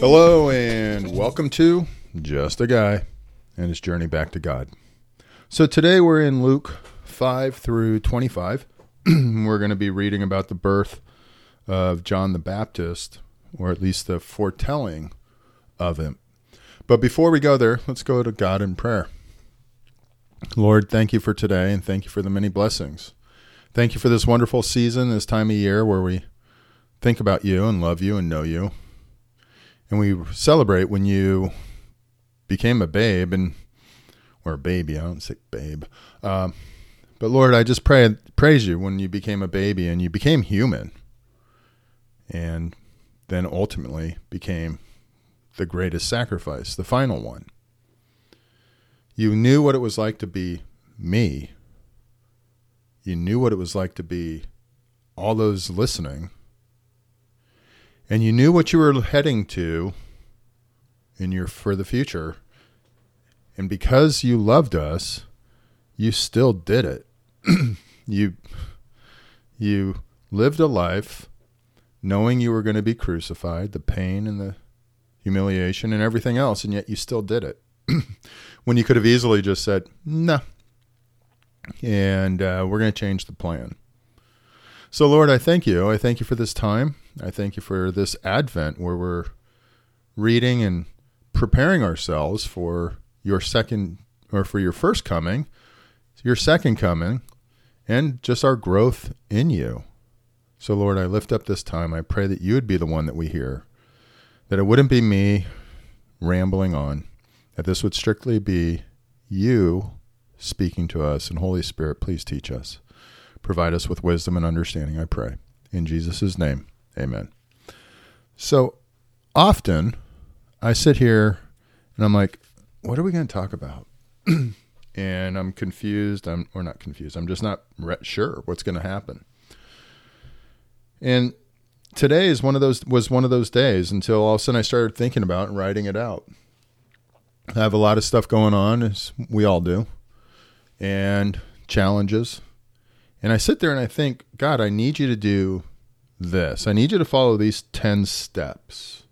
Hello, and welcome to Just a Guy and His Journey Back to God. So today we're in Luke 5 through 25. we're going to be reading about the birth of John the Baptist, or at least the foretelling of him. But before we go there, let's go to God in prayer. Lord, thank you for today and thank you for the many blessings. Thank you for this wonderful season, this time of year where we think about you and love you and know you and we celebrate when you became a babe and or a baby. I don't say babe, um, but Lord, I just pray praise you when you became a baby and you became human, and then ultimately became the greatest sacrifice, the final one. You knew what it was like to be me. You knew what it was like to be all those listening and you knew what you were heading to in your for the future and because you loved us you still did it. You you lived a life knowing you were going to be crucified the pain and the humiliation and everything else and yet you still did it. When you could have easily just said no and uh, we're going to change the plan so lord i thank you i thank you for this time I thank you for this Advent where we're reading and preparing ourselves for your second or for your first coming, your second coming, and just our growth in you. So, Lord, I lift up this time. I pray that you would be the one that we hear, that it wouldn't be me rambling on, that this would strictly be you speaking to us. And, Holy Spirit, please teach us. Provide us with wisdom and understanding, I pray. In Jesus' name. Amen. So often I sit here and I'm like, what are we going to talk about? and I'm confused. I'm or not confused. I'm just not re- sure what's going to happen. And today is one of those was one of those days until all of a sudden I started thinking about and writing it out. I have a lot of stuff going on, as we all do, and challenges. And I sit there and I think, God, I need you to do this. I need you to follow these 10 steps.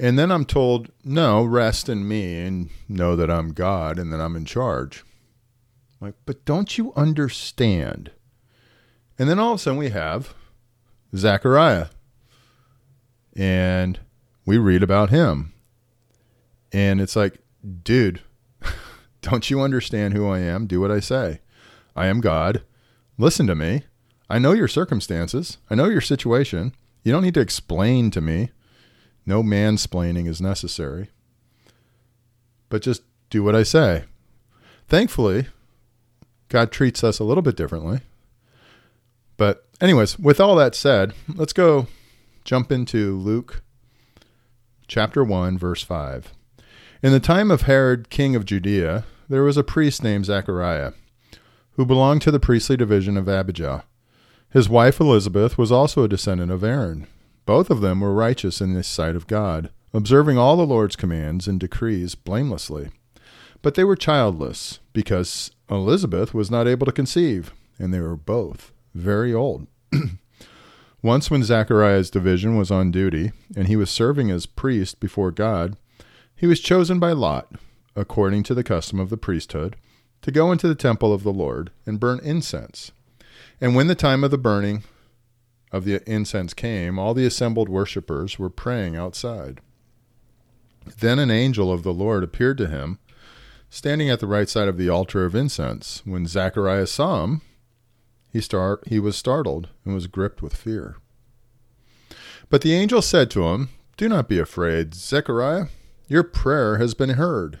And then I'm told, no, rest in me and know that I'm God and that I'm in charge. I'm like, but don't you understand? And then all of a sudden we have Zechariah. And we read about him. And it's like, dude, don't you understand who I am? Do what I say. I am God. Listen to me. I know your circumstances. I know your situation. You don't need to explain to me. No mansplaining is necessary. But just do what I say. Thankfully, God treats us a little bit differently. But, anyways, with all that said, let's go jump into Luke chapter 1, verse 5. In the time of Herod, king of Judea, there was a priest named Zechariah, who belonged to the priestly division of Abijah. His wife Elizabeth was also a descendant of Aaron. Both of them were righteous in the sight of God, observing all the Lord's commands and decrees blamelessly. But they were childless, because Elizabeth was not able to conceive, and they were both very old. Once, when Zechariah's division was on duty, and he was serving as priest before God, he was chosen by Lot, according to the custom of the priesthood, to go into the temple of the Lord and burn incense. And when the time of the burning of the incense came, all the assembled worshippers were praying outside. Then an angel of the Lord appeared to him, standing at the right side of the altar of incense. When Zacharias saw him, he, start, he was startled and was gripped with fear. But the angel said to him, Do not be afraid, Zechariah. Your prayer has been heard.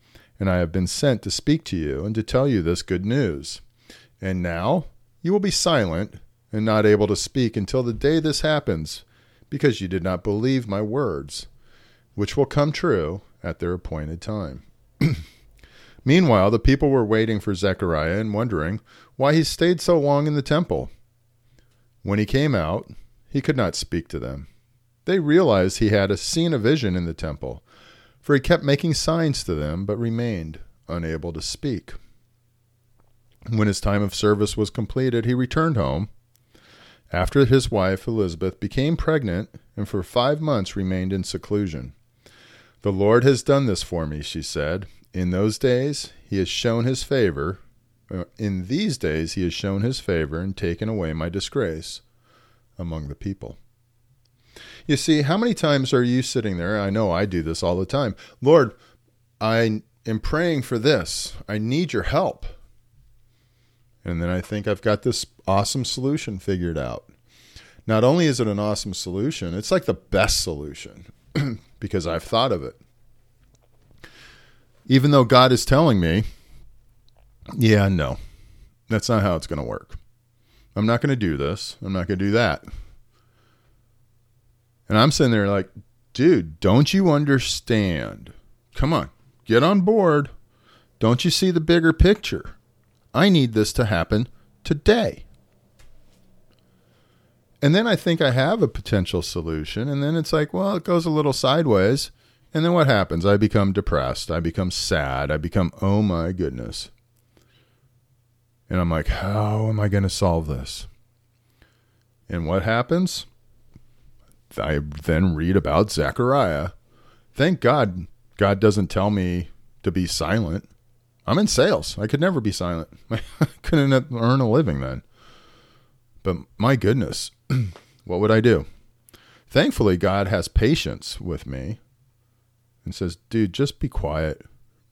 and I have been sent to speak to you and to tell you this good news. And now you will be silent and not able to speak until the day this happens, because you did not believe my words, which will come true at their appointed time. Meanwhile, the people were waiting for Zechariah and wondering why he stayed so long in the temple. When he came out, he could not speak to them. They realized he had seen a vision in the temple, for he kept making signs to them, but remained unable to speak. When his time of service was completed, he returned home. After his wife Elizabeth became pregnant and for five months remained in seclusion. The Lord has done this for me, she said. In those days he has shown his favor. Uh, in these days he has shown his favor and taken away my disgrace among the people. You see, how many times are you sitting there? I know I do this all the time. Lord, I am praying for this. I need your help. And then I think I've got this awesome solution figured out. Not only is it an awesome solution, it's like the best solution because I've thought of it. Even though God is telling me, yeah, no, that's not how it's going to work. I'm not going to do this. I'm not going to do that. And I'm sitting there like, dude, don't you understand? Come on, get on board. Don't you see the bigger picture? I need this to happen today. And then I think I have a potential solution. And then it's like, well, it goes a little sideways. And then what happens? I become depressed. I become sad. I become, oh my goodness. And I'm like, how am I going to solve this? And what happens? I then read about Zechariah. Thank God God doesn't tell me to be silent. I'm in sales. I could never be silent. I couldn't earn a living then. But my goodness, what would I do? Thankfully, God has patience with me and says, dude, just be quiet,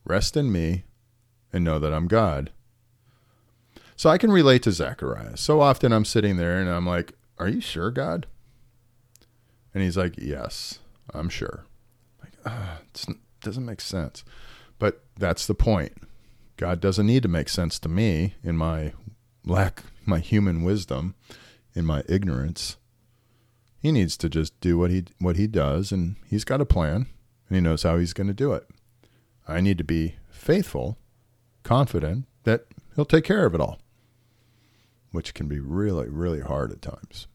rest in me, and know that I'm God. So I can relate to Zechariah. So often I'm sitting there and I'm like, Are you sure, God? And he's like, Yes, I'm sure. Like, it doesn't make sense. But that's the point. God doesn't need to make sense to me in my lack, my human wisdom, in my ignorance. He needs to just do what he what he does, and he's got a plan, and he knows how he's going to do it. I need to be faithful, confident that he'll take care of it all, which can be really, really hard at times.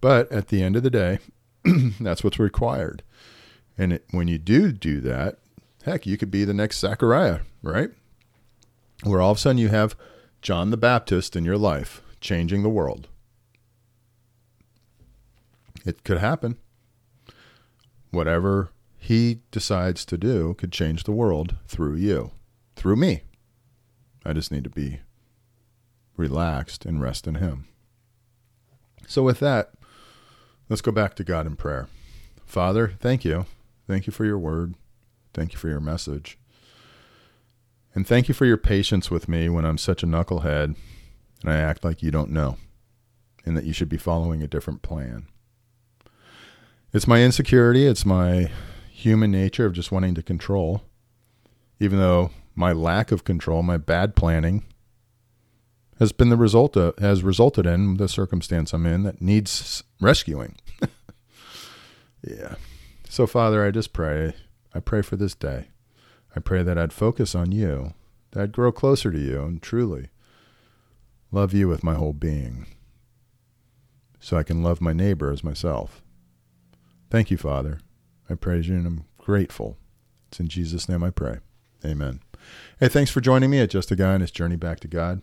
But at the end of the day, that's what's required. And it, when you do do that, heck, you could be the next Zechariah, right? where all of a sudden you have John the Baptist in your life changing the world. It could happen. Whatever he decides to do could change the world through you, through me. I just need to be relaxed and rest in him. So, with that, let's go back to God in prayer. Father, thank you. Thank you for your word. Thank you for your message. And thank you for your patience with me when I'm such a knucklehead and I act like you don't know and that you should be following a different plan. It's my insecurity, it's my human nature of just wanting to control, even though my lack of control, my bad planning, has been the result of, has resulted in the circumstance I'm in that needs rescuing. yeah. So Father, I just pray, I pray for this day. I pray that I'd focus on you, that I'd grow closer to you and truly love you with my whole being, so I can love my neighbor as myself. Thank you, Father. I praise you and I'm grateful. It's in Jesus' name I pray. Amen. Hey, thanks for joining me at Just a Guy on his journey back to God.